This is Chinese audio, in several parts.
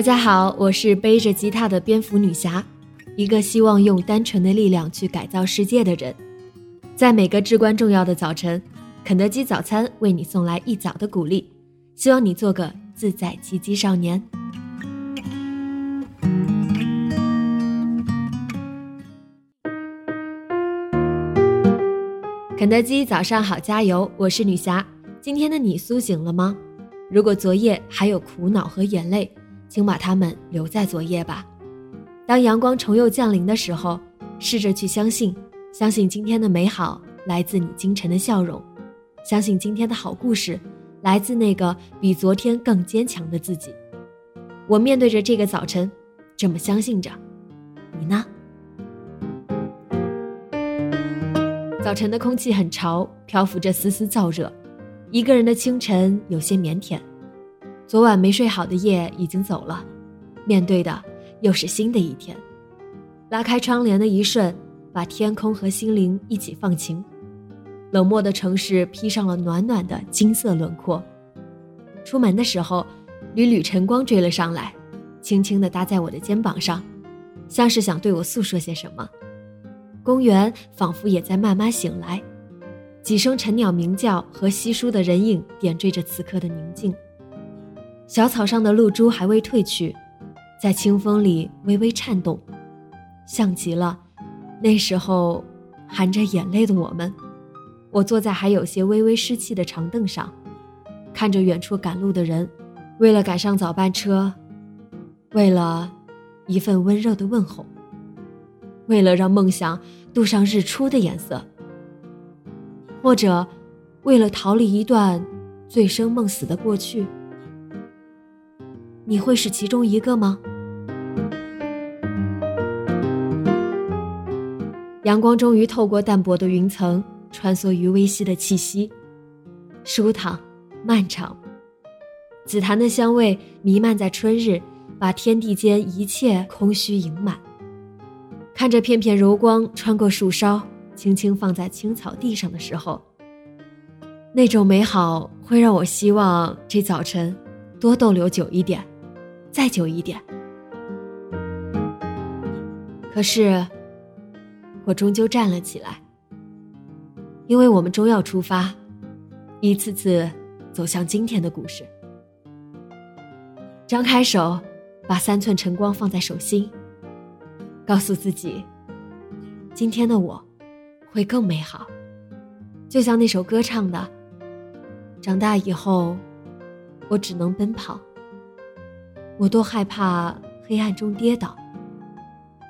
大家好，我是背着吉他的蝙蝠女侠，一个希望用单纯的力量去改造世界的人。在每个至关重要的早晨，肯德基早餐为你送来一早的鼓励，希望你做个自在奇迹少年。肯德基早上好，加油！我是女侠。今天的你苏醒了吗？如果昨夜还有苦恼和眼泪，请把它们留在昨夜吧。当阳光重又降临的时候，试着去相信，相信今天的美好来自你清晨的笑容，相信今天的好故事来自那个比昨天更坚强的自己。我面对着这个早晨，这么相信着。你呢？早晨的空气很潮，漂浮着丝丝燥热。一个人的清晨有些腼腆。昨晚没睡好的夜已经走了，面对的又是新的一天。拉开窗帘的一瞬，把天空和心灵一起放晴。冷漠的城市披上了暖暖的金色轮廓。出门的时候，缕缕晨光追了上来，轻轻地搭在我的肩膀上，像是想对我诉说些什么。公园仿佛也在慢慢醒来，几声晨鸟鸣叫和稀疏的人影点缀着此刻的宁静。小草上的露珠还未褪去，在清风里微微颤动，像极了那时候含着眼泪的我们。我坐在还有些微微湿气的长凳上，看着远处赶路的人，为了赶上早班车，为了一份温热的问候。为了让梦想镀上日出的颜色，或者为了逃离一段醉生梦死的过去，你会是其中一个吗？阳光终于透过淡薄的云层，穿梭于微细的气息，舒坦、漫长。紫檀的香味弥漫在春日，把天地间一切空虚盈满。看着片片柔光穿过树梢，轻轻放在青草地上的时候，那种美好会让我希望这早晨多逗留久一点，再久一点。可是，我终究站了起来，因为我们终要出发，一次次走向今天的故事。张开手，把三寸晨光放在手心。告诉自己，今天的我会更美好，就像那首歌唱的：“长大以后，我只能奔跑。我多害怕黑暗中跌倒。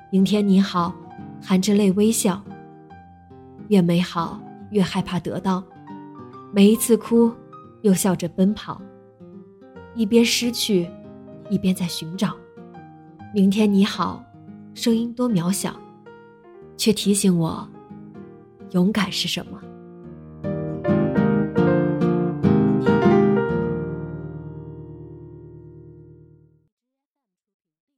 明天你好，含着泪微笑。越美好越害怕得到，每一次哭，又笑着奔跑，一边失去，一边在寻找。明天你好。”声音多渺小，却提醒我，勇敢是什么。